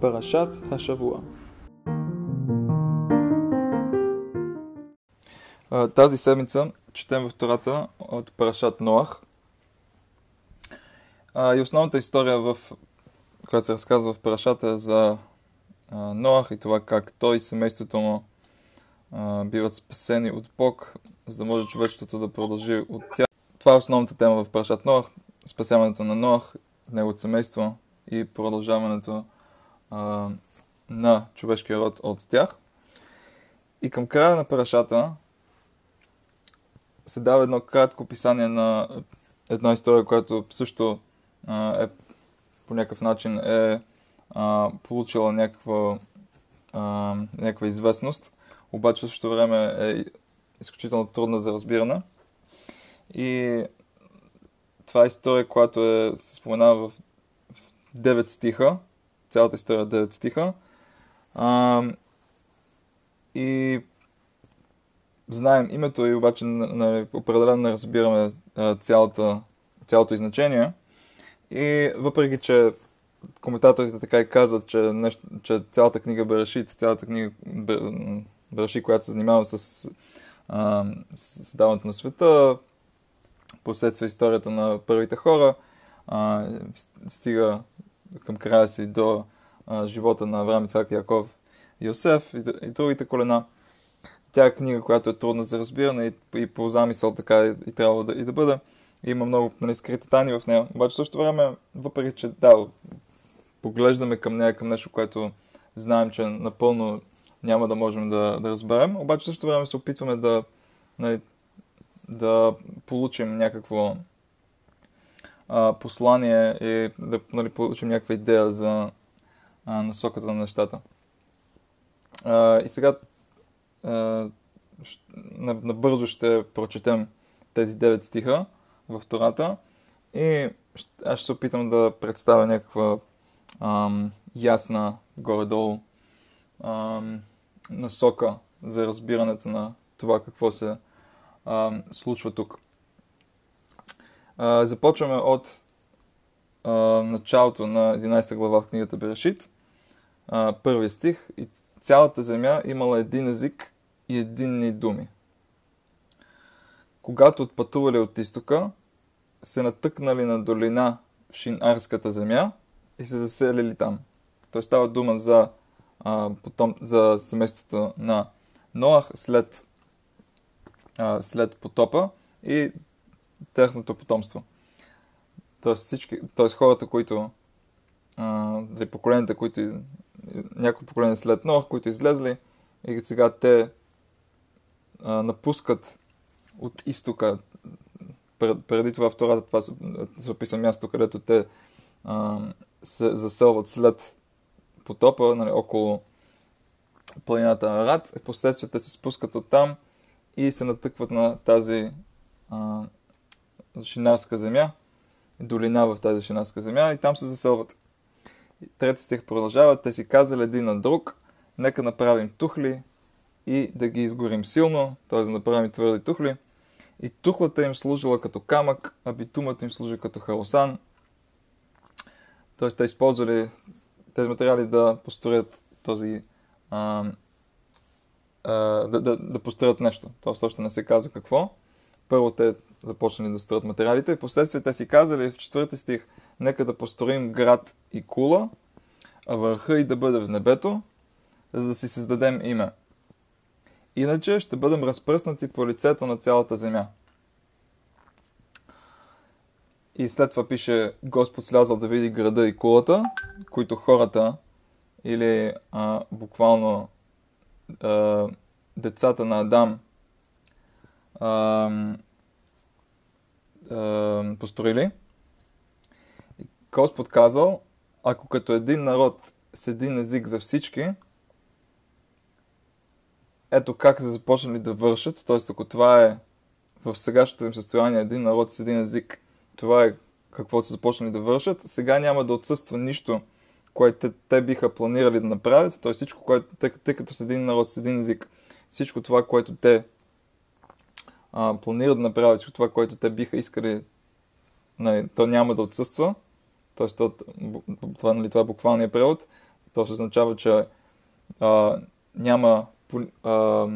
פרשת השבוע тази седмица четем в Тората от парашат Ноах. И основната история, в, която се разказва в парашата е за Ноах и това как той и семейството му биват спасени от Бог, за да може човечеството да продължи от тях. Това е основната тема в парашат Ноах, спасяването на Ноах, неговото семейство и продължаването а, на човешкия род от тях. И към края на парашата се дава едно кратко описание на една история, която също а, е по някакъв начин е а, получила някаква, а, някаква известност, обаче в същото време е изключително трудна за разбиране. И това е история, която е, се споменава в, в 9 стиха, цялата история е 9 стиха. А, и знаем името и обаче нали, определено не разбираме цялата, цялото значение. И въпреки, че коментаторите така и казват, че, нещо, че цялата книга Берешит, цялата книга Берешит, която се занимава с, а, създаването на света, последствие историята на първите хора, а, стига към края си до а, живота на Авраам, Ицак, Яков, Йосеф и, и другите колена – тя е книга, която е трудна за разбиране и, и по замисъл така и, и трябва да, и да бъде. Има много нали, скрити тайни в нея. Обаче също време, въпреки че да, поглеждаме към нея, към нещо, което знаем, че напълно няма да можем да, да разберем, обаче също време се опитваме да, нали, да получим някакво а, послание и да нали, получим някаква идея за а, насоката на нещата. А, и сега набързо ще прочетем тези 9 стиха в Тората и аз ще се опитам да представя някаква ам, ясна, горе-долу ам, насока за разбирането на това какво се ам, случва тук. А, започваме от а, началото на 11 глава в книгата Берешит, първи стих. И цялата земя имала един език и единни думи. Когато отпътували от изтока, се натъкнали на долина в Шинарската земя и се заселили там. Той става дума за, а, потом, за семейството на Ноах след, а, след потопа и техното потомство. Тоест, всички, тоест хората, които а, поколенията, които някои поколения след Ноах, които излезли и сега те а, напускат от изтока. Преди това втората, това се записа място, където те а, се заселват след потопа, нали, около планината Арат. И последствие се спускат от там и се натъкват на тази а, шинарска земя, долина в тази шинарска земя и там се заселват. Трети стих продължава, те си казали един на друг, нека направим тухли, и да ги изгорим силно, т.е. да направим твърди тухли. И тухлата им служила като камък, а битумът им служи като хаосан. Т.е. те използвали тези материали да построят този а, а, да, да, да построят нещо. Тоест още не се казва какво. Първо те започнали да строят материалите и последствие те си казали в четвърти стих нека да построим град и кула, а върха и да бъде в небето, за да си създадем име. Иначе ще бъдем разпръснати по лицето на цялата земя. И след това пише Господ слязал да види града и кулата, които хората или а, буквално а, децата на Адам а, построили. Господ казал, ако като един народ с един език за всички, ето как са започнали да вършат, т.е. ако това е в сегашното им състояние един народ с един език, това е какво са започнали да вършат, сега няма да отсъства нищо, което те, те биха планирали да направят, т.е. всичко, което, тъй като с един народ с един език, всичко това, което те а, планират да направят, всичко това, което те биха искали, нали, то няма да отсъства, т.е. това, нали, това е буквалният превод, То се означава, че а, няма а,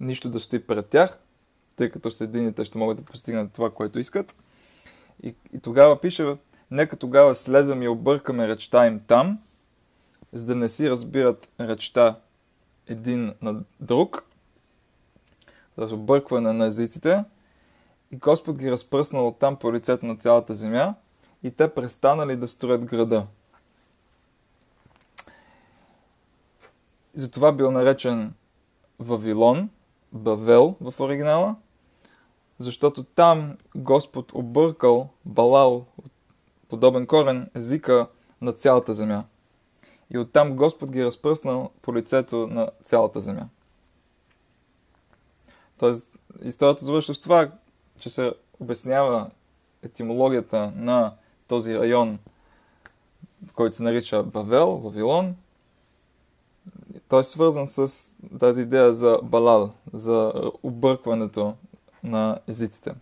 нищо да стои пред тях, тъй като с едините ще могат да постигнат това, което искат. И, и тогава пише, нека тогава слезем и объркаме речта им там, за да не си разбират речта един на друг, т.е. объркване на езиците, и Господ ги разпръснал там по лицето на цялата земя, и те престанали да строят града. Затова бил наречен Вавилон, Бавел в оригинала, защото там Господ объркал Балал, подобен корен, езика на цялата земя. И оттам Господ ги разпръснал по лицето на цялата земя. Тоест, историята завършва с това, че се обяснява етимологията на този район, който се нарича Бавел, Вавилон. Той е свързан с тази идея за балал, за объркването на езиците.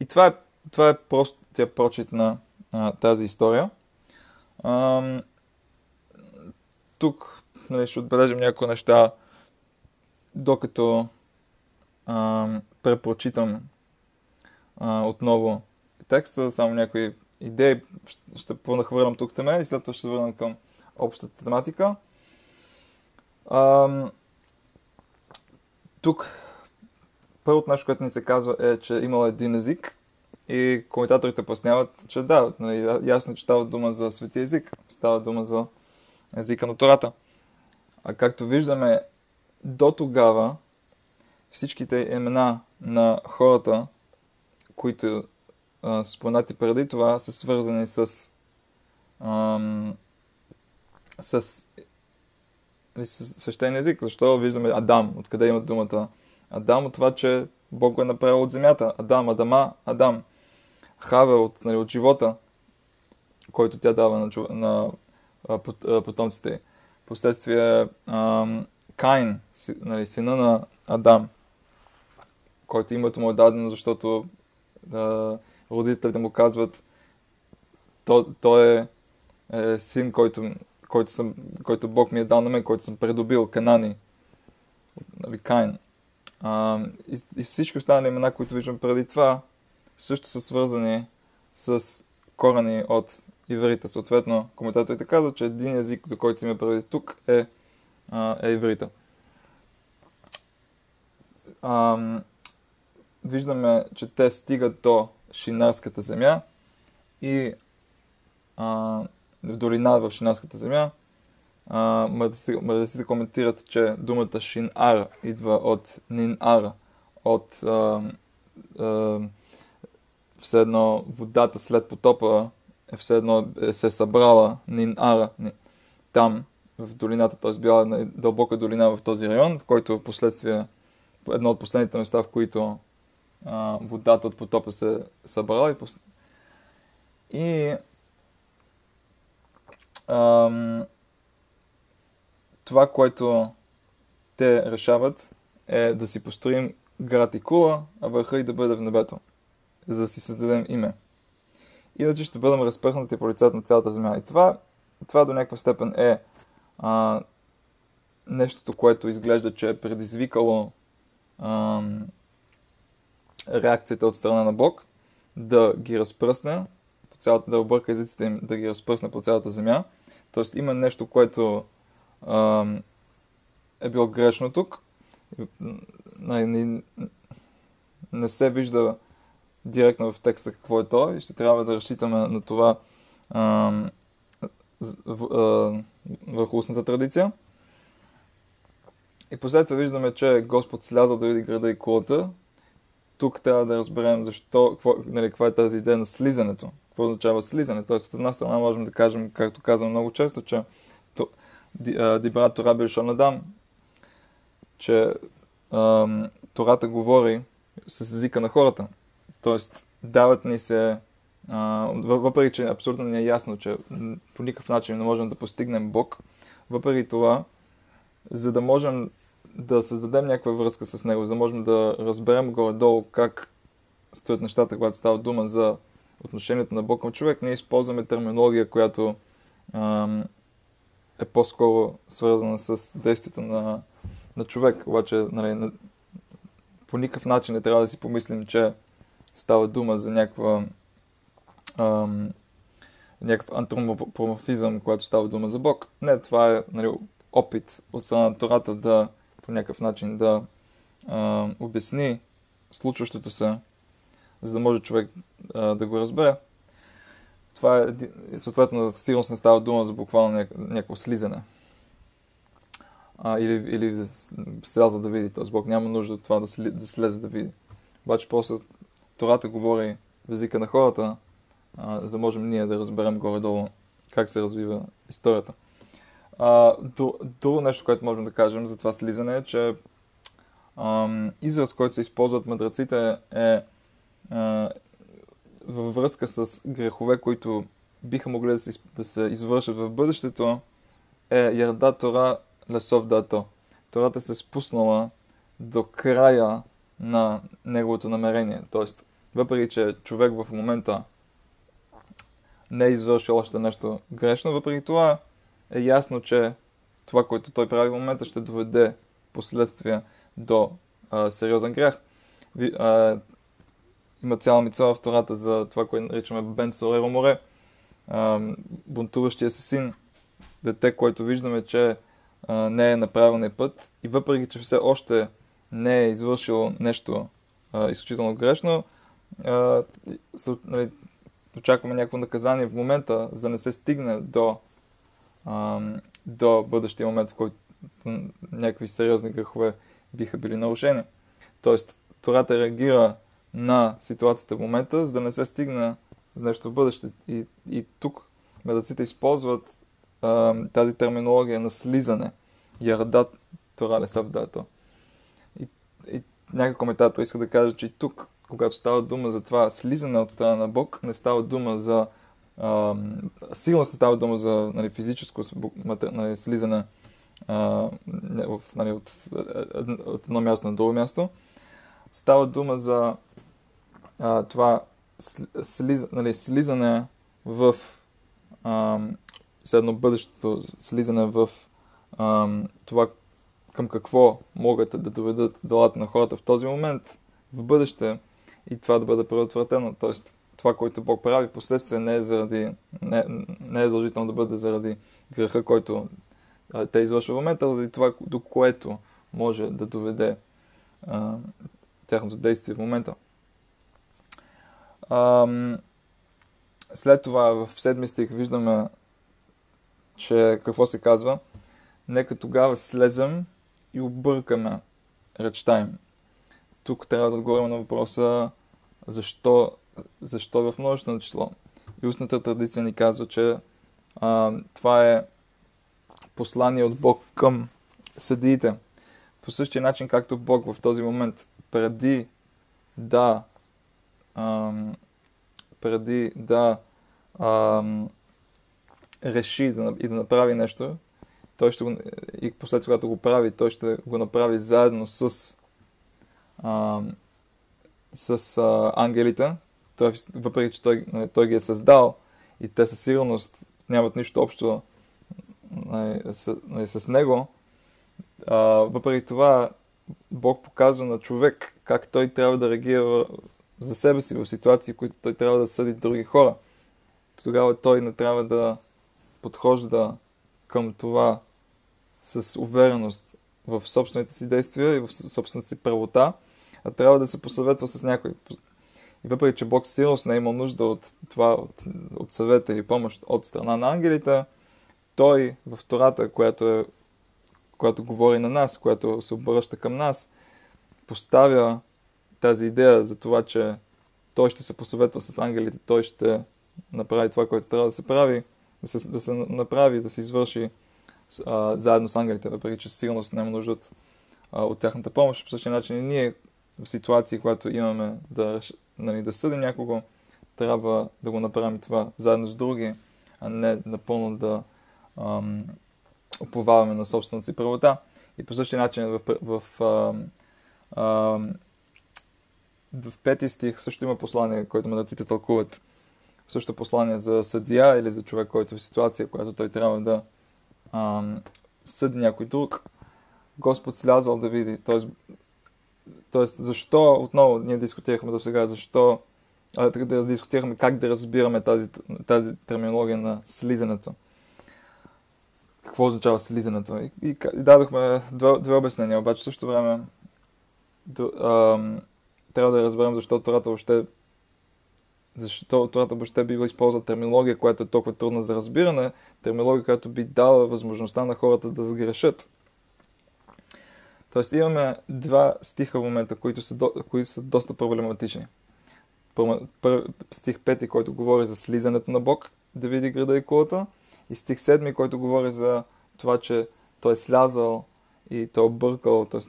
И това е, това е простия прочит на а, тази история. А, тук нали, ще отбележим някои неща, докато а, препрочитам а, отново текста, само някои идеи ще понахвърлям тук теме и след това ще се върнем към общата тематика. А, тук първото нещо, което ни се казва е, че имал един език и коментаторите поясняват, че да, нали, ясно, че става дума за свети език, става дума за езика на Тората. А както виждаме, до тогава всичките имена на хората, които са споменати преди това, са свързани с, ам, с, свещен език. Защо виждаме Адам? Откъде има думата Адам? От това, че Бог го е направил от земята. Адам, Адама, Адам. Хаве от, нали, от живота, който тя дава на, на, на потомците. Последствие ам, Кайн, нали, сина на Адам, който името му е дадено, защото да, родителите му казват, то, той е, е син, който, който, съм, който Бог ми е дал на мен, който съм придобил, Канани, нали, Кайн. А, и, и всички останали имена, които виждам преди това, също са свързани с корени от иврита. Съответно, коментаторите казват, че един език, за който си ме преди тук, е, а, е виждаме, че те стигат до Шинарската земя и а, в долина в Шинарската земя. Мъдреците коментират, че думата Шинар идва от Нинар, от а, а, все едно водата след потопа е все едно е се събрала Нинара там в долината, т.е. била дълбока долина в този район, в който в последствие едно от последните места, в които а, водата от потопа се събрала и, пос... и ам, това, което те решават е да си построим град и кула, а върха и да бъде в небето, за да си създадем име. Иначе ще бъдем разпръснати по лицето на цялата земя. И това, това до някаква степен е а, нещото, което изглежда, че е предизвикало ам, реакцията от страна на Бог, да ги разпръсне, по цялата, да обърка езиците им, да ги разпръсне по цялата земя. Тоест има нещо, което а, е било грешно тук. Не, не, се вижда директно в текста какво е то и ще трябва да разчитаме на това а, върху устната традиция. И последствие виждаме, че Господ сляза да види града и кулата тук трябва да разберем защо, какво, нали, каква е тази идея на слизането. Какво означава слизане? Тоест, от една страна можем да кажем, както казвам много често, че Дибра Тора Бельшон Адам, че ам, Тората говори с езика на хората. Тоест, дават ни се, въпреки че абсолютно не е ясно, че по никакъв начин не можем да постигнем Бог, въпреки това, за да можем да създадем някаква връзка с него, за да можем да разберем горе-долу как стоят нещата, когато става дума за отношението на Бог към човек, ние използваме терминология, която ам, е по-скоро свързана с действията на, на човек. Обаче, нали, на, по никакъв начин не трябва да си помислим, че става дума за някаква ам, някакъв антропоморфизъм, когато става дума за Бог. Не, това е нали, опит от страна на Тората да по някакъв начин да а, обясни случващото се, за да може човек а, да го разбере. Това е, съответно, сигурно не става дума за буквално някакво слизане. А, или, или сляза да види. Тоест Бог няма нужда от това да, сли, да слезе да види. Обаче после Тората говори в езика на хората, а, за да можем ние да разберем горе-долу как се развива историята. А, друго нещо, което можем да кажем за това слизане е, че ам, израз, който се използва от мъдреците е а, във връзка с грехове, които биха могли да се, да се извършат в бъдещето, е Ярда Тора Лесов Дато. Тората се спуснала до края на неговото намерение. Тоест, въпреки, че човек в момента не е извършил още нещо грешно, въпреки това е ясно, че това, което той прави в момента, ще доведе последствия до а, сериозен грех. Ви, а, има цяла мицва в Тората за това, което наричаме Бен Сореро море. А, бунтуващия се син, дете, което виждаме, че а, не е на правилния път и въпреки, че все още не е извършил нещо а, изключително грешно, а, нали, очакваме някакво наказание в момента, за да не се стигне до, а, до бъдещия момент, в който някакви сериозни грехове биха били нарушени. Тоест, Тората реагира на ситуацията в момента, за да не се стигне нещо в бъдеще. И, и тук медиците използват а, тази терминология на слизане. Ярдат Тора Лесавдато. И, и някакъв коментатор иска да каже, че и тук когато става дума за това слизане от страна на Бог, не става дума за а, сигурно се става дума за нали, физическо нали, слизане а, нали, от, от едно място на друго място. Става дума за а, това слиз, нали, слизане в а, следно бъдещето слизане в а, това към какво могат да доведат делата на хората в този момент, в бъдеще, и това да бъде предотвратено. Тоест, това, което Бог прави, последствие не е, заради, не, не е задължително да бъде заради греха, който те извършва в момента, а заради това, до което може да доведе а, тяхното действие в момента. А, след това в седми стих виждаме, че какво се казва? Нека тогава слезем и объркаме речта им тук трябва да отговорим на въпроса защо, защо в множествено число. И устната традиция ни казва, че а, това е послание от Бог към съдиите. По същия начин, както Бог в този момент, преди да ам, преди да ам, реши да, и да направи нещо, той ще го, и послед когато го прави, той ще го направи заедно с с а, ангелите, той, въпреки че той, нали, той ги е създал и те със сигурност нямат нищо общо нали, с, нали, с него, а, въпреки това Бог показва на човек как той трябва да реагира за себе си в ситуации, в които той трябва да съди други хора. Тогава той не трябва да подхожда към това с увереност в собствените си действия и в собствената си правота, а трябва да се посъветва с някой. И въпреки, че Бог силно не е нужда от това, от, от съвета или помощ от страна на ангелите, той в Тората, която, е, която говори на нас, която се обръща към нас, поставя тази идея за това, че той ще се посъветва с ангелите, той ще направи това, което трябва да се прави, да се, да се направи, да се извърши а, заедно с ангелите, въпреки че сигурно се няма нужда от, а, от тяхната помощ. По същия начин и ние в ситуации, когато имаме да, нали, да съдим някого, трябва да го направим това заедно с други, а не напълно да ам, оповаваме на собствената си правота. И по същия начин в, в, в, в пети стих също има послание, което мъдреците тълкуват. също послание за съдия или за човек, който е в ситуация, която той трябва да ам, съди някой друг. Господ слязал да види. Тоест, тоест защо, отново ние дискутирахме до сега, защо а, да дискутирахме как да разбираме тази, тази терминология на слизането. Какво означава слизането? И, и, дадохме две, две обяснения, обаче в същото време до, ам, трябва да разберем защо Тората въобще защо Тората въобще бива използва терминология, която е толкова трудна за разбиране, терминология, която би дала възможността на хората да сгрешат. Тоест имаме два стиха в момента, които са, до, които са доста проблематични. Пър, пър, стих 5, който говори за слизането на Бог, да види града и кулата, и стих 7, който говори за това, че той е слязал и той е объркал, т.е.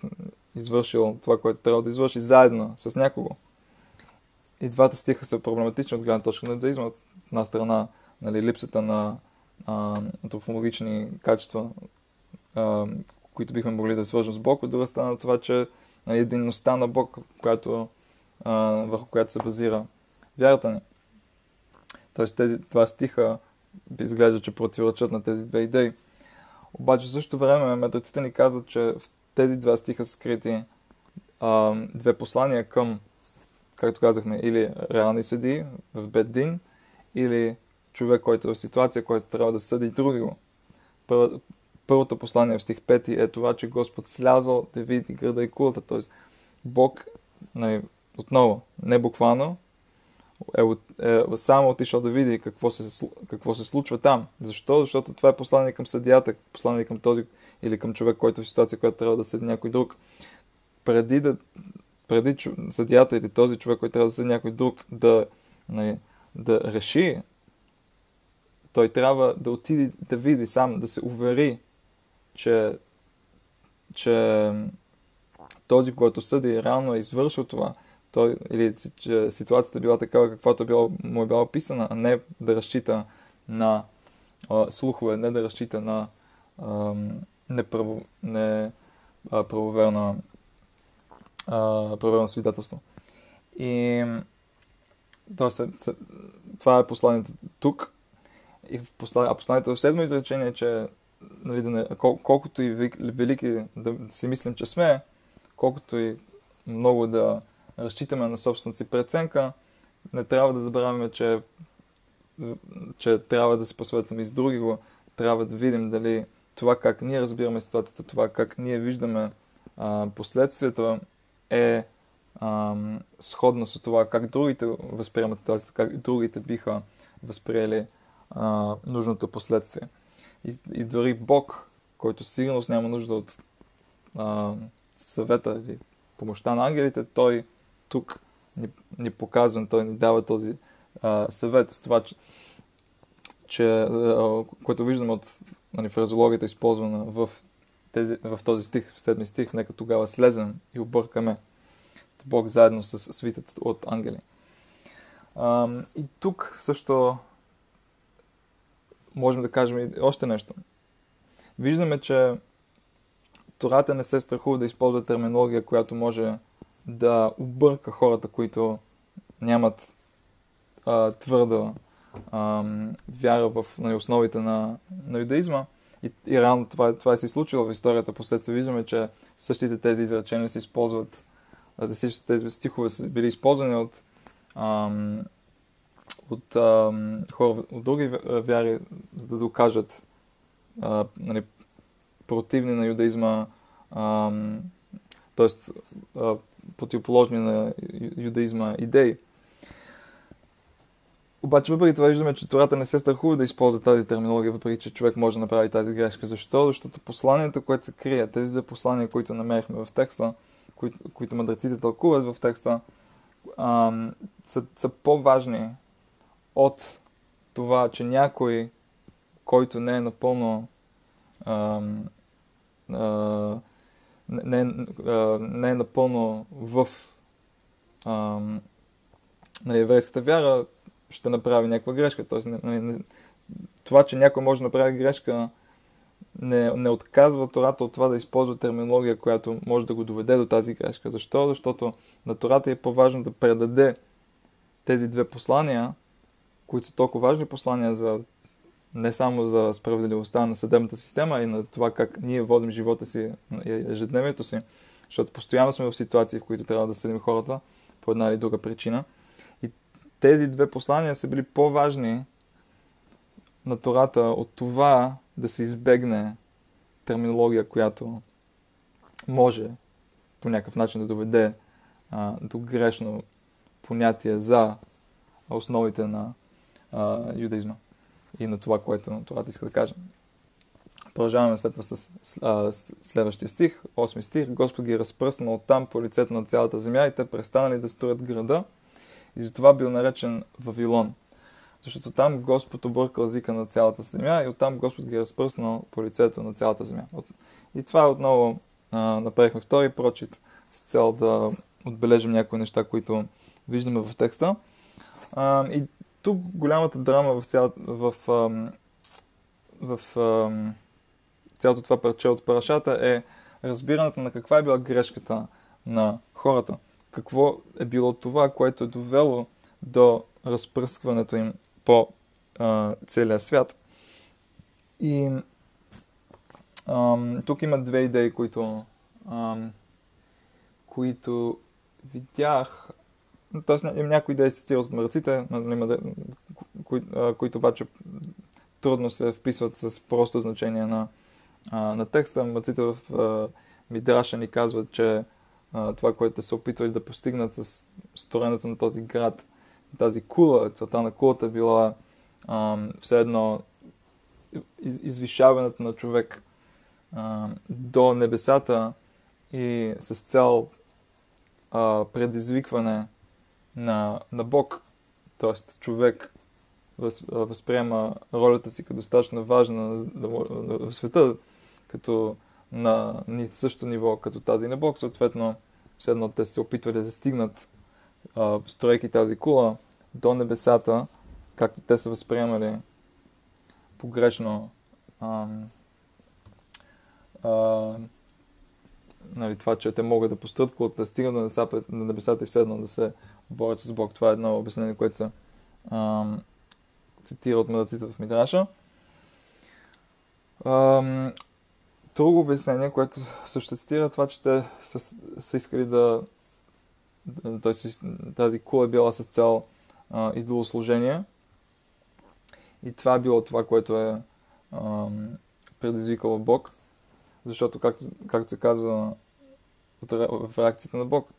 извършил това, което трябва да извърши заедно с някого. И двата стиха са проблематични от гледна точка на иудаизма. От една страна, нали, липсата на а, антропологични качества, а, които бихме могли да свържем с Бог, от друга страна това, че нали, единността на Бог, която, а, върху която се базира вярата ни. Тоест тези два стиха изглежда, че противоречат на тези две идеи. Обаче в същото време мъдреците ни казват, че в тези два стиха са скрити а, две послания към, както казахме, или реални съди в Беддин, или човек, който е в ситуация, който трябва да съди други го. Първото послание в стих 5 е това, че Господ слязал да види града и кулата. Т.е. Бог, нали, отново, не буквално, е, е само отишъл да види какво се, какво се случва там. Защо? Защото това е послание към съдията, послание към този или към човек, който е в ситуация, която трябва да съди някой друг. Преди да преди съдията или този човек, който трябва да съди някой друг да, нали, да реши, той трябва да отиде да види сам, да се увери, че, че този, който съди, реално е извършил това той, или че ситуацията била такава, каквато е била, му е била описана, а не да разчита на а, слухове, не да разчита на а, неправо, не, свидетелство. И тоест, това е посланието тук. И в послание, а посланието в седмо изречение е, че нали, да не, кол, колкото и велики да си мислим, че сме, колкото и много да разчитаме на собствената си преценка, не трябва да забравяме, че, че трябва да се посветваме и с други го. Трябва да видим дали това как ние разбираме ситуацията, това как ние виждаме а, последствията е а, сходно с това как другите възприемат ситуацията, как другите биха възприели а, нужното последствие. И, и дори Бог, който сигурно няма нужда от а, съвета или помощта на ангелите, той тук ни, ни показва, той ни дава този а, съвет с това, че, че а, което виждаме от нали, фразологията, използвана в, тези, в този стих, в седми стих, нека тогава слезем и объркаме Бог заедно с свитът от ангели. А, и тук също можем да кажем и още нещо. Виждаме, че Тората не се страхува да използва терминология, която може да обърка хората, които нямат а, твърда а, вяра в нали, основите на, на юдаизма. И, и реално това, това е се случило в историята. Последствие виждаме, че същите тези изречения се използват, да всички тези стихове са били използвани от, ам, от ам, хора от други вяри, за да докажат а, нали, противни на юдаизма, т.е противоположни на юдаизма идеи. Обаче въпреки това виждаме, че Тората не се страхува да използва тази терминология, въпреки че човек може да направи тази грешка. Защо? Защото посланията, които се крият, тези за послания, които намерихме в текста, които, които мъдреците тълкуват в текста, ам, са, са по-важни от това, че някой, който не е напълно ам, а, не, не е напълно в а, нали, еврейската вяра, ще направи някаква грешка. Тоест, не, не, не, това, че някой може да направи грешка, не, не отказва Тората от това да използва терминология, която може да го доведе до тази грешка. Защо? Защото на Тората е по-важно да предаде тези две послания, които са толкова важни послания за не само за справедливостта на съдебната система, и на това как ние водим живота си, ежедневието си, защото постоянно сме в ситуации, в които трябва да съдим хората по една или друга причина. И тези две послания са били по-важни на Тората от това да се избегне терминология, която може по някакъв начин да доведе а, до грешно понятие за основите на а, юдаизма и на това, което Тората иска да каже. Продължаваме след това с а, следващия стих, 8 стих. Господ ги е разпръснал там по лицето на цялата земя и те престанали да строят града и затова бил наречен Вавилон. Защото там Господ объркал езика на цялата земя и оттам Господ ги е разпръснал по лицето на цялата земя. И това отново а, направихме втори прочит с цел да отбележим някои неща, които виждаме в текста. А, и тук голямата драма в, цял, в, в, в, в цялото това парче от парашата е разбирането на каква е била грешката на хората. Какво е било това, което е довело до разпръскването им по а, целия свят. И ам, тук има две идеи, които, ам, които видях. Тоест, има някои идеи се от мърците, кои, които обаче трудно се вписват с просто значение на, на текста. Мърците в Мидраша ни казват, че това, което се опитвали да постигнат с строенето на този град, тази кула, целта на кулата била все едно из, извишаването на човек до небесата и с цел предизвикване на, на Бог. Тоест, човек въз, възприема ролята си като достатъчно важна в света, като на същото ниво като тази на Бог. Съответно, все едно те се опитвали да стигнат строейки тази кула до небесата, както те са възприемали погрешно а, а, нали, това, че те могат да постъпят да стигнат на небесата, на небесата и все едно да се борят с Бог. Това е едно обяснение, което се а, цитира от мъдреците в Мидраша. А, друго обяснение, което също цитира, това, че те са, са искали да тази кула е била с цел а, идолослужение. И това е било това, което е а, предизвикало Бог. Защото, както, както се казва в реакцията на Бог,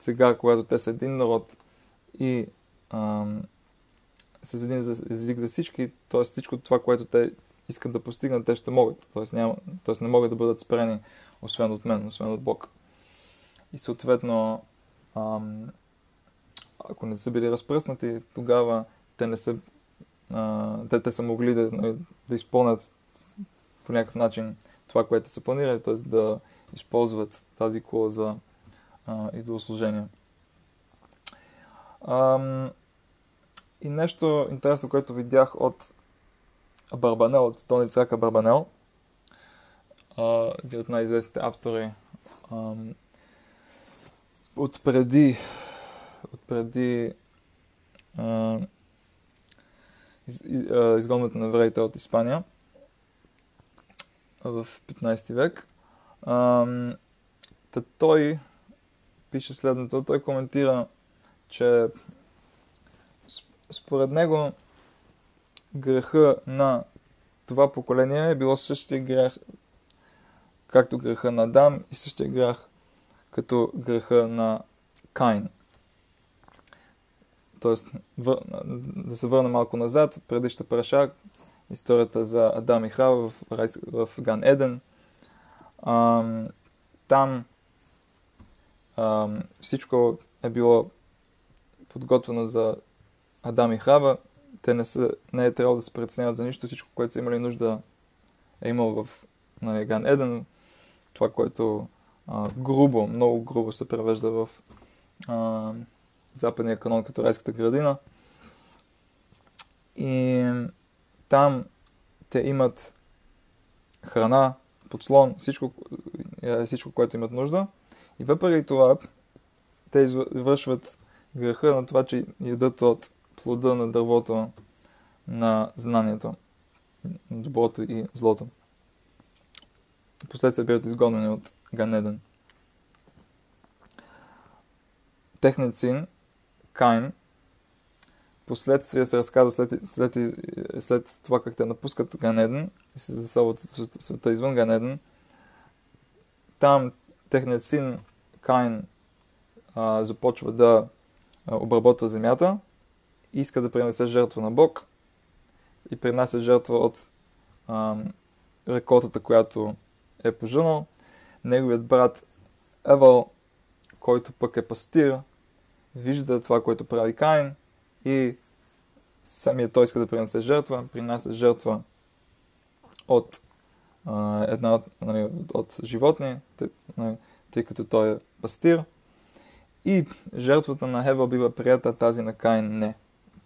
сега, когато те са един народ и а, с един език за всички, т.е. всичко това, което те искат да постигнат, те ще могат. Т.е. Няма, т.е. не могат да бъдат спрени, освен от мен, освен от Бог. И съответно, ам, ако не са били разпръснати, тогава те не са, а, те, те са могли да, нали, да изпълнят по някакъв начин това, което са планирали, т.е. да използват тази кола за идолослужение. И нещо интересно, което видях от Барбанел, от Тони Цака Барбанел, един от най-известните автори ам, от преди от изгонването на евреите от Испания в 15 век. Та той пише следното. Той коментира, че според него греха на това поколение е било същия грех, както греха на Адам и същия грех като греха на Кайн. Тоест, вър... да се върна малко назад, от предишната праша, историята за Адам и Хава в, в Ган Еден. Ам, там всичко е било подготвено за Адам и Хава. Те не, са, не е трябвало да се преценяват за нищо. Всичко, което са имали нужда е имало в нали, Ган Еден. Това, което а, грубо, много грубо се превежда в а, западния канон като райската градина. И там те имат храна, подслон, всичко, е, всичко, което имат нужда. И въпреки това, те извършват греха на това, че ядат от плода на дървото на знанието, доброто и злото. Последствие биват изгонени от Ганеден. Техният син, Кайн, последствие се разказва след, след, след това как те напускат Ганеден и се заселват в света извън Ганеден. Там техният син Кайн а, започва да обработва земята, иска да принесе жертва на Бог и принася жертва от а, реколтата, която е пожънал. Неговият брат Евал, който пък е пастир, вижда това, което прави Каин и самият той иска да принесе жертва, принася жертва от една нали, от животни, тъй, нали, тъй като той е пастир. И жертвата на Хева бива прията, тази на Каин не.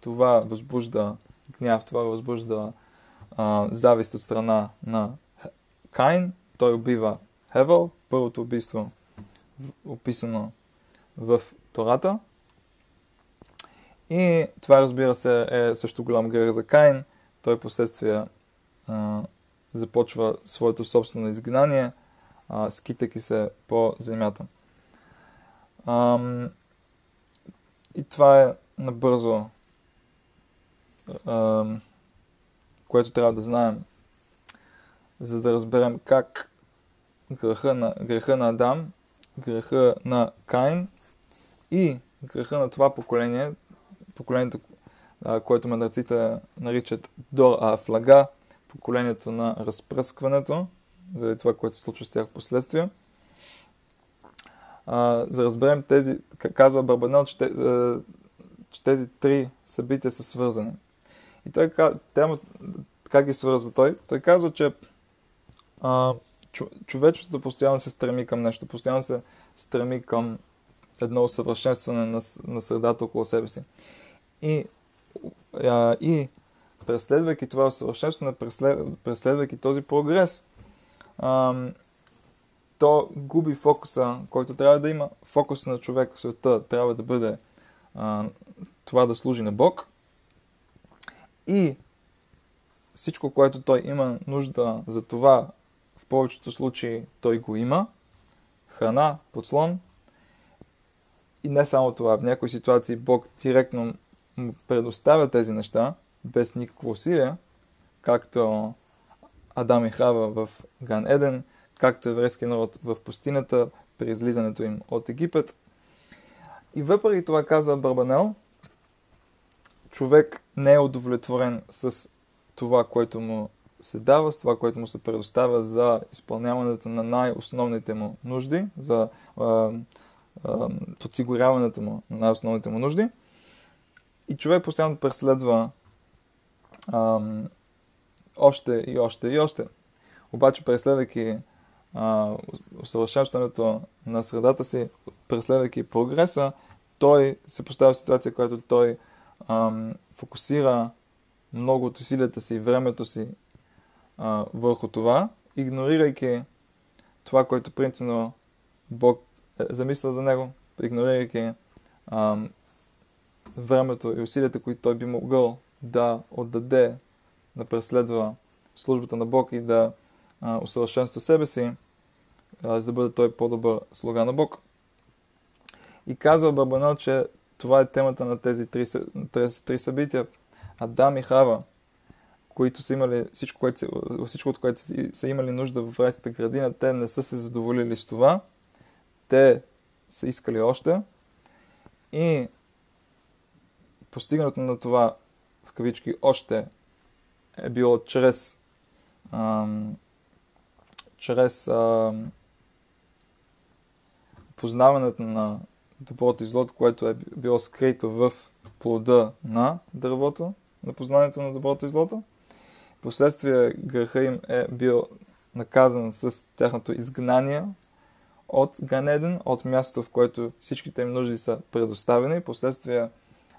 Това възбужда гняв, това възбужда а, завист от страна на Каин. Той убива Хевел, първото убийство описано в Тората. И това, разбира се, е също голям грех за Каин. Той последствие започва своето собствено изгнание, а, скитайки се по земята. Ам, и това е набързо, ам, което трябва да знаем, за да разберем как греха на, греха на Адам, греха на Каин и греха на това поколение, поколението, което мъдреците наричат Дор Афлага, поколението на разпръскването, заради това, което се случва с тях в последствие – а, за да разберем тези, казва Барбанел, че, че тези три събития са свързани. И той тема, как ги свързва той? Той казва, че а, човечеството постоянно се стреми към нещо, постоянно се стреми към едно усъвършенстване на, на средата около себе си. И, а, и преследвайки това усъвършенстване, преслед, преследвайки този прогрес, а, то губи фокуса, който трябва да има. Фокус на човек в света трябва да бъде а, това да служи на Бог. И всичко, което той има нужда за това, в повечето случаи той го има. Храна, подслон. И не само това, в някои ситуации Бог директно му предоставя тези неща, без никакво усилие, както Адам и Хава в Ган Еден – както еврейския народ в пустинята при излизането им от Египет. И въпреки това казва Барбанел, човек не е удовлетворен с това, което му се дава, с това, което му се предоставя за изпълняването на най-основните му нужди, за а, а, подсигуряването му на най-основните му нужди. И човек постоянно преследва а, още и още и още. Обаче, преследвайки усъвършенстването на средата си, преследвайки прогреса, той се поставя в ситуация, която той ам, фокусира много от усилията си и времето си а, върху това, игнорирайки това, което принципно Бог е замисля за него, игнорирайки ам, времето и усилията, които той би могъл да отдаде, да преследва службата на Бог и да а, усъвършенства себе си, за да бъде той по-добър слуга на Бог. И казва Барбанел, че това е темата на тези три, тези три събития. Адам и Хава, които са имали всичко, което, всичко от което са имали нужда в райската градина, те не са се задоволили с това. Те са искали още. И постигнато на това, в кавички, още е било чрез ам, чрез ам, познаването на доброто и злото, което е било скрито в плода на дървото, на познанието на доброто и злото. Последствие греха им е бил наказан с тяхното изгнание от Ганеден, от мястото, в което всичките им нужди са предоставени. Последствие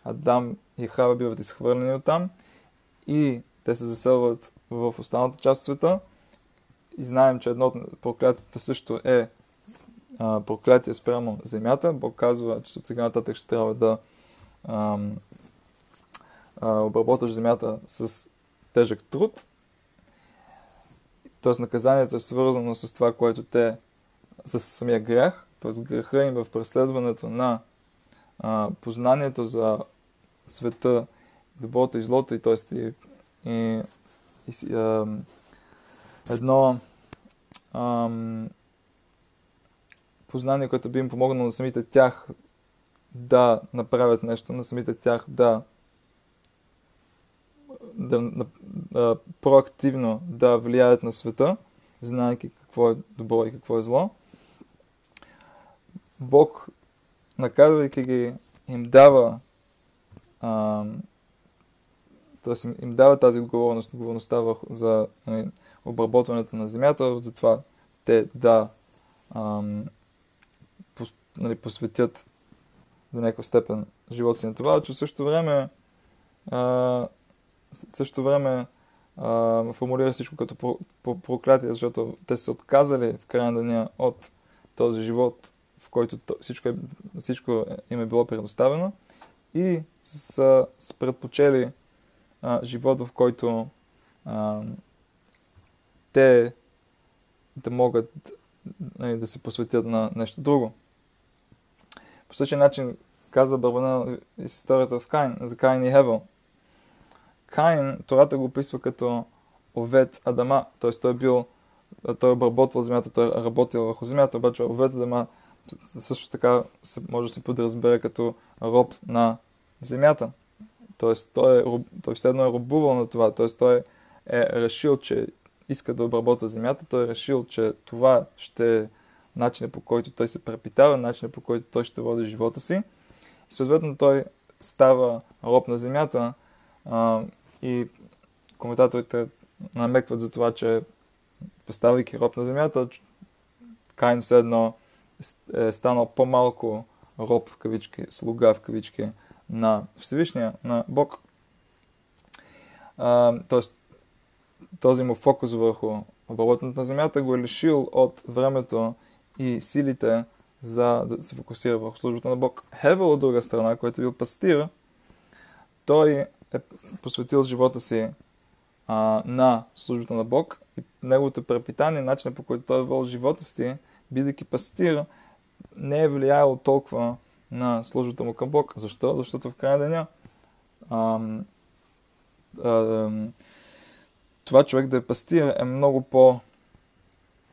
Адам и Хава биват изхвърлени от там и те се заселват в останалата част от света. И знаем, че едно от проклятията също е а, проклятие спрямо земята. Бог казва, че от сега нататък ще трябва да ам, а, обработваш земята с тежък труд, т.е. наказанието е свързано с това, което те, с самия грях, т.е. греха им в преследването на а, познанието за света, доброто и злото, и т.е. И, и, и едно а, познание, което би им помогнало на самите тях да направят нещо, на самите тях да да, да, да проактивно да влияят на света, знаеки какво е добро и какво е зло. Бог, наказвайки ги, им дава а, т.е. Им, им дава тази отговорност, отговорността за нали, обработването на земята, за това те да ам, пос, нали, посветят до някаква степен живота си на това, че в същото време а, същото време а, формулира всичко като про, про, проклятие, защото те са отказали в края на деня от този живот, в който всичко, е, всичко им е било предоставено и са, са предпочели а, живот, в който а, те да могат нали, да се посветят на нещо друго. По същия начин казва Барбана из историята в Кайн, за Кайн и Хевел. Кайн, Тората го описва като овет Адама, т.е. той е бил, той е обработвал земята, той е работил върху земята, обаче овет Адама също така може да се подразбере като роб на земята. Т.е. той, е, той все едно е робувал на това, т.е. той е решил, че иска да обработва земята, той е решил, че това ще е начинът по който той се препитава, начинът по който той ще води живота си. И съответно той става роб на земята а, и коментаторите намекват за това, че представяйки роб на земята, Кайн все едно е станал по-малко роб в кавички, слуга в кавички на Всевишния, на Бог. тоест, този му фокус върху на земята го е лишил от времето и силите за да се фокусира върху службата на Бог. Хевел, от друга страна, който е бил пастир, той е посветил живота си а, на службата на Бог и неговото препитание, начинът по който той е вел живота си, бидейки пастир, не е влияло толкова на службата му към Бог. Защо? Защото в крайна деня ам, ам, това човек да е пастир е много по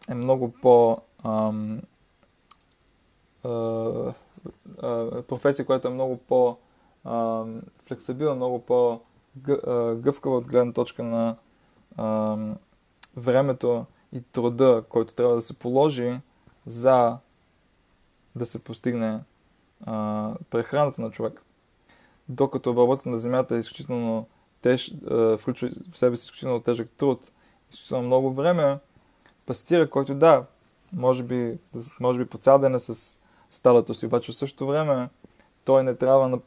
е много по ам, а, а, професия, която е много по ам, флексибилна, много по гъвкава от гледна точка на ам, времето и труда, който трябва да се положи за да се постигне а, прехраната на човек. Докато обработката на земята е изключително теж, а, включва в себе си изключително тежък труд, изключително много време, пастира, който да, може би, може би по цял ден е с стадото си, обаче в същото време той не трябва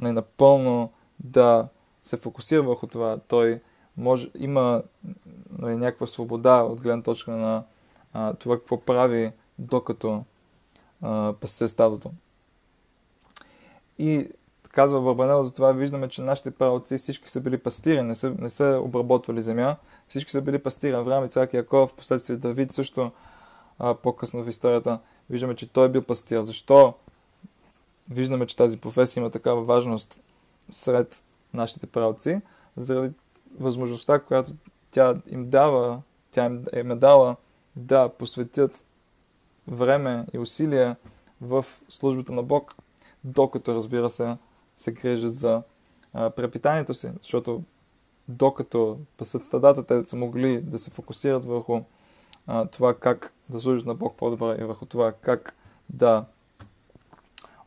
не напълно да се фокусира върху това. Той може, има нали, някаква свобода от гледна точка на а, това какво прави, докато а, пасе стадото. И казва Барбанел, затова виждаме, че нашите правоци всички са били пастири, не са, не са обработвали земя, всички са били пастири. Авраам, Ицак, Яков, последствие Давид също а, по-късно в историята, виждаме, че той е бил пастир. Защо виждаме, че тази професия има такава важност сред нашите правоци? Заради възможността, която тя им дава, тя им е дала да посветят време и усилия в службата на Бог, докато, разбира се, се грижат за препитанието си, защото докато пасат стадата, те са могли да се фокусират върху а, това как да служат на Бог по-добре и върху това как да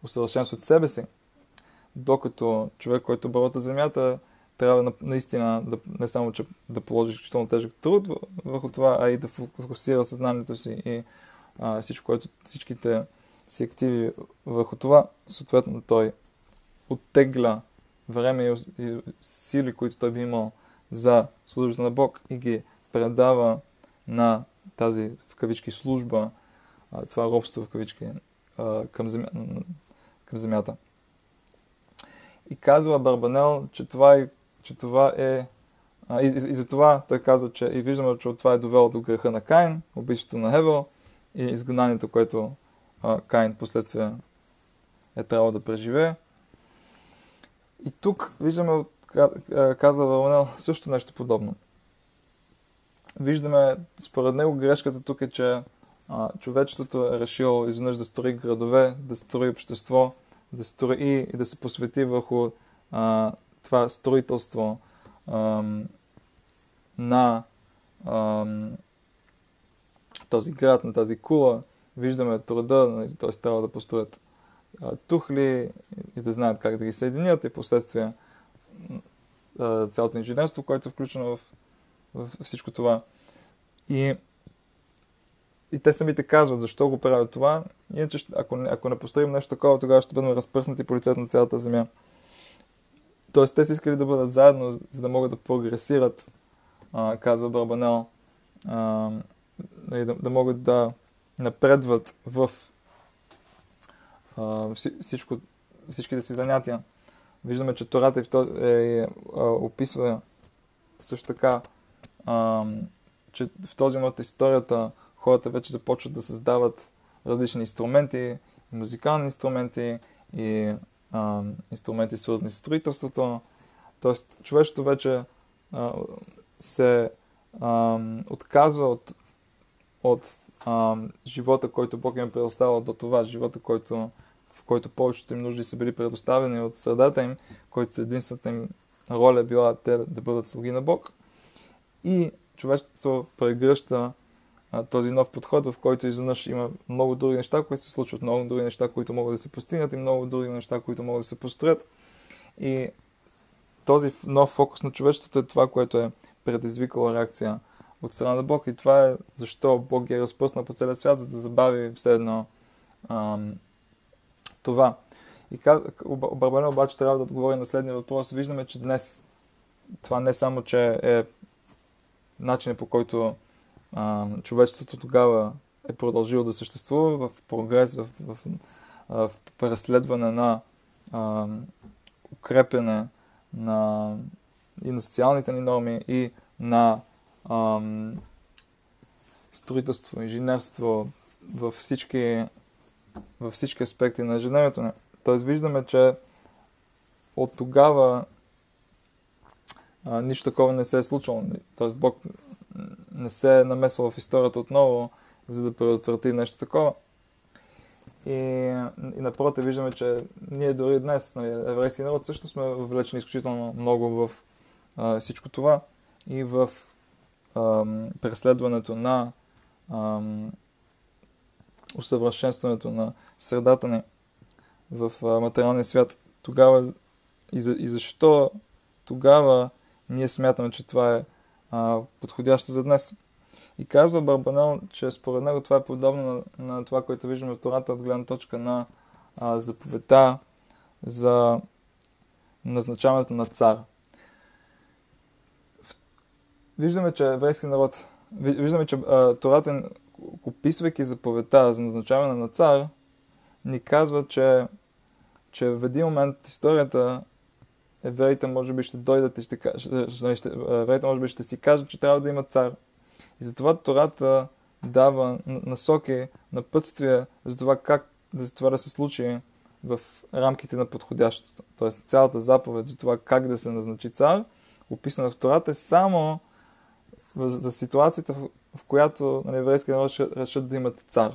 усъвършенстват себе си. Докато човек, който обработва земята, трябва наистина да, не само че да положи изключително тежък труд върху това, а и да фокусира съзнанието си и а, всичко, което, всичките си активи върху това, съответно той оттегля време и, сили, които той би имал за службата на Бог и ги предава на тази в кавички служба, това робство в кавички към, земя, към земята. И казва Барбанел, че това е че това е и, и, и за това той казва, че и виждаме, че това е довело до греха на Каин, убийството на Хевел и изгнанието, което в последствие е трябвало да преживее. И тук виждаме, каза Валанел, също нещо подобно. Виждаме, според него грешката тук е, че а, човечеството е решило изведнъж да строи градове, да строи общество, да строи и да се посвети върху а, това строителство а, на а, този град, на тази кула. Виждаме труда, нали, т.е. трябва да построят тухли и да знаят как да ги съединят и последствие цялото инженерство, което е включено в, в всичко това. И и те самите казват защо го правят това. Иначе, ако, ако не построим нещо такова, тогава ще бъдем разпръснати по лицето на цялата земя. Тоест, те са искали да бъдат заедно, за да могат да прогресират, а, казва Барбанел, а, и да, да могат да напредват в а, всичко, всичките си занятия. Виждаме, че Тората е, е, описва също така, а, че в този момент историята хората вече започват да създават различни инструменти, музикални инструменти и а, инструменти свързани с строителството. Тоест, човечето вече а, се а, отказва от, от а, живота, който Бог им е предоставил до това, живота, който, в който повечето им нужди са били предоставени от средата им, който единствената им роля е била те да бъдат слуги на Бог. И човечеството прегръща а, този нов подход, в който изведнъж има много други неща, които се случват, много други неща, които могат да се постигнат и много други неща, които могат да се построят. И този нов фокус на човечеството е това, което е предизвикало реакция от страна на Бог. И това е защо Бог ги е разпръснал по целия свят, за да забави все едно ам, това. И Барбане обаче трябва да отговори на следния въпрос. Виждаме, че днес това не само, че е начинът по който а, човечеството тогава е продължило да съществува в прогрес, в, в, в, в преследване на а, укрепене на, и на социалните ни норми, и на а, строителство, инженерство, във всички, във всички аспекти на ежедневието ни. Тоест виждаме, че от тогава а, нищо такова не се е случило. Тоест Бог не се е намесва в историята отново, за да предотврати нещо такова. И, и напротив, виждаме, че ние дори днес, нали, еврейски народ, също сме въвлечени изключително много в а, всичко това и в а, преследването на а, усъвършенстването на средата ни в а, материалния свят. Тогава и, за, и защо тогава ние смятаме, че това е а, подходящо за днес. И казва Барбанел, че според него това е подобно на, на това, което виждаме в Тората от гледна точка на а, заповедта за назначаването на цар. Виждаме, че еврейски народ, виждаме, че а, Тората, описвайки заповедта за назначаване на цар, ни казва, че, че в един момент историята евреите може би ще дойдат и ще, ще, ще, евреите може би ще си кажат, че трябва да има цар. И затова Тората дава насоки, напътствия за това как за това да се случи в рамките на подходящото. Тоест цялата заповед за това как да се назначи цар, описана в Тората е само за ситуацията, в която нали, еврейски народ ще решат да имат цар.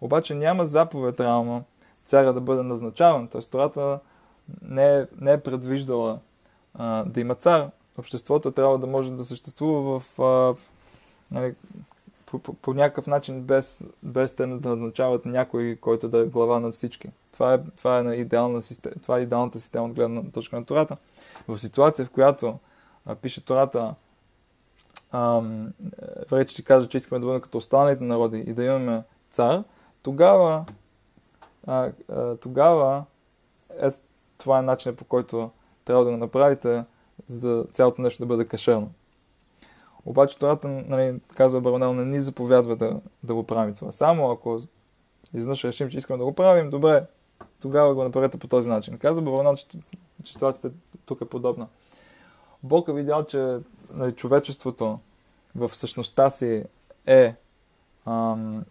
Обаче няма заповед реално царя да бъде назначаван. Тоест Тората не е, не е предвиждала а, да има цар. Обществото трябва да може да съществува в, а, нали, по, по, по някакъв начин, без, без те да назначават някой, който да е глава на всички. Това е, това е, идеална система, това е идеалната система от гледна точка на Тората. В ситуация, в която а, пише Тората, вече ще кажа, че искаме да бъдем като останалите народи и да имаме цар, тогава, а, а, тогава ето, това е начинът по който трябва да го направите, за да цялото нещо да бъде кашерно. Обаче Тората, нали, казва Баронел, не ни заповядва да, да го правим това. Само ако изведнъж решим, че искаме да го правим, добре, тогава го направете по този начин. Казва Баронел, че ситуацията тук е подобна. Бог е видял, че нали, човечеството в същността си е ам,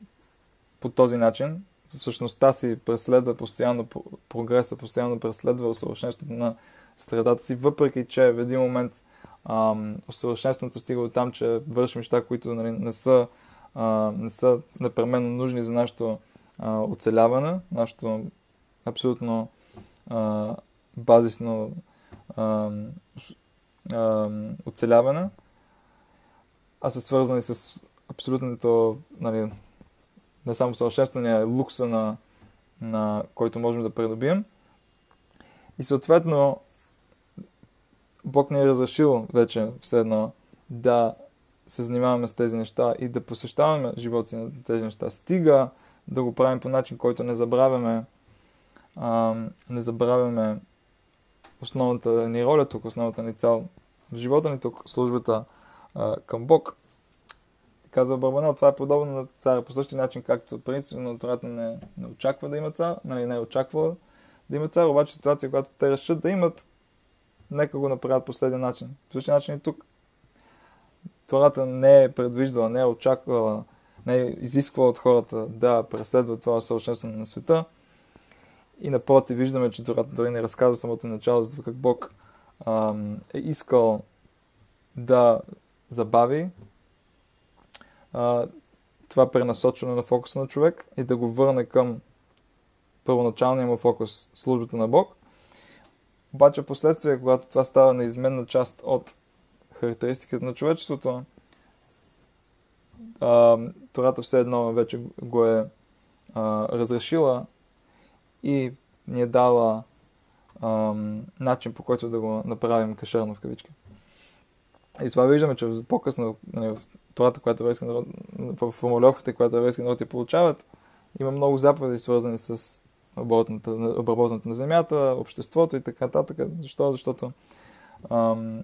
по този начин. Същността си преследва постоянно прогреса, постоянно преследва усъвършенството на страдата си, въпреки че в един момент ам, усъвършенството стига от там, че вършим неща, които нали, не, са, а, не са непременно нужни за нашето а, оцеляване, нашето абсолютно а, базисно а, а, оцеляване, а са свързани с абсолютното, нали, не само съвършенстване, лукса на, на който можем да придобием. И съответно, Бог ни е разрешил вече все едно да се занимаваме с тези неща и да посещаваме живота си на тези неща. Стига да го правим по начин, който не забравяме, а, не забравяме основната ни роля тук, основната ни цел живота ни тук, службата а, към Бог. Казва Барбанел, това е подобно на царя по същия начин, както принципно Тората не, не очаква да има цар, нали, не е очаква да има цар, обаче ситуация, когато те решат да имат, нека го направят последния начин. По същия начин и тук. Тората не е предвиждала, не е очаквала, не е изисквала от хората да преследват това съвършенстване на света. И напротив, виждаме, че Тората дори не разказва самото начало за това как Бог е искал да забави това пренасочване на фокуса на човек и да го върне към първоначалния му фокус службата на Бог. Обаче последствие, когато това става неизменна част от характеристиката на човечеството, а, Тората все едно вече го е а, разрешила и ни е дала начин по който да го направим кашерно в кавички. И това виждаме, че по-късно нали, в Тората, която еврейски народ, в формулировката, която еврейски народи получават, има много заповеди, свързани с обработването на земята, обществото и така нататък. Защо? Защото ам,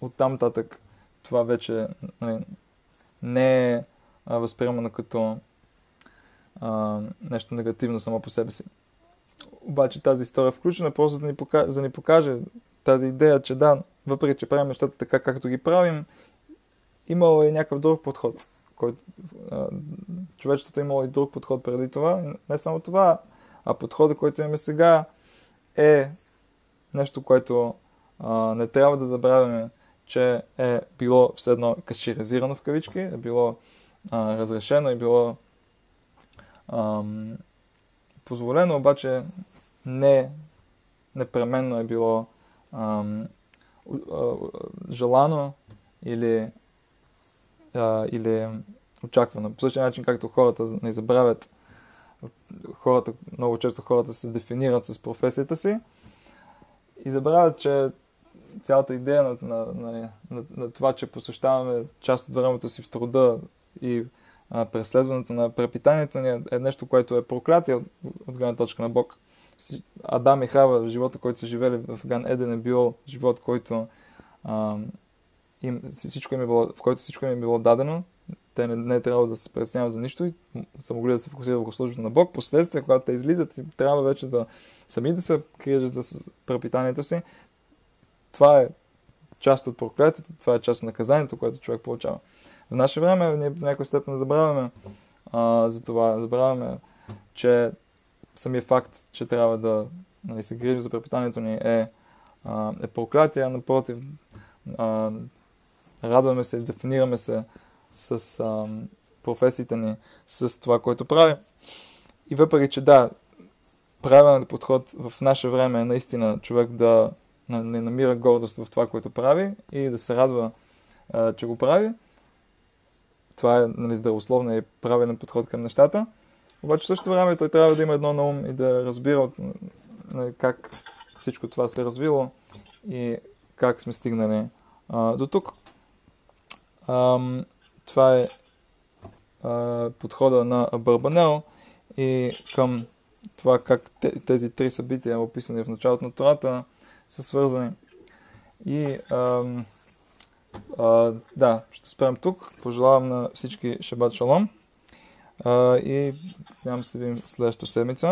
оттам нататък това вече нали, не е възприемано като а, нещо негативно само по себе си. Обаче тази история е включена просто за да ни, покаже, за да ни покаже тази идея, че да, въпреки че правим нещата така, както ги правим, имало е някакъв друг подход. Който, човечеството е имало и друг подход преди това. Не само това, а подходът, който имаме сега е нещо, което а, не трябва да забравяме, че е било все едно каширизирано в кавички, е било а, разрешено, е било ам, позволено, обаче не непременно е било ам, желано или, а, или очаквано. По същия начин, както хората не забравят, хората, много често хората се дефинират с професията си и забравят, че цялата идея на, на, на, на, на това, че посещаваме част от времето си в труда и а, преследването на препитанието ни е, е нещо, което е проклятие от, от гледна точка на Бог. Адам и Хава, живота, който са живели в Ган Еден е бил живот, който а, им, всичко им е било, в който всичко им е било дадено. Те не, не е трябвало да се преценяват за нищо и са могли да се фокусират върху службата на Бог. Последствие, когато те излизат и трябва вече да сами да се крият за препитанието си, това е част от проклятието, това е част от наказанието, което човек получава. В наше време ние в някаква степен забравяме а, за това. Забравяме, че самия факт, че трябва да нали, се грижи за препитанието ни е, а, е проклятие, напротив, а, радваме се и дефинираме се с а, професиите ни, с това, което правим. И въпреки, че да, правилният подход в наше време е наистина човек да не намира гордост в това, което прави и да се радва, а, че го прави. Това е нали, здравословно и правилен подход към нещата. Обаче в същото време той трябва да има едно на ум и да разбира нали, как всичко това се е развило и как сме стигнали а, до тук. А, това е а, подхода на Барбанел и към това как тези три събития, описани в началото на Тората, са свързани. И а, а, да, ще спрем тук. Пожелавам на всички Шабат Шалом. А, и нямам се видим следващата седмица.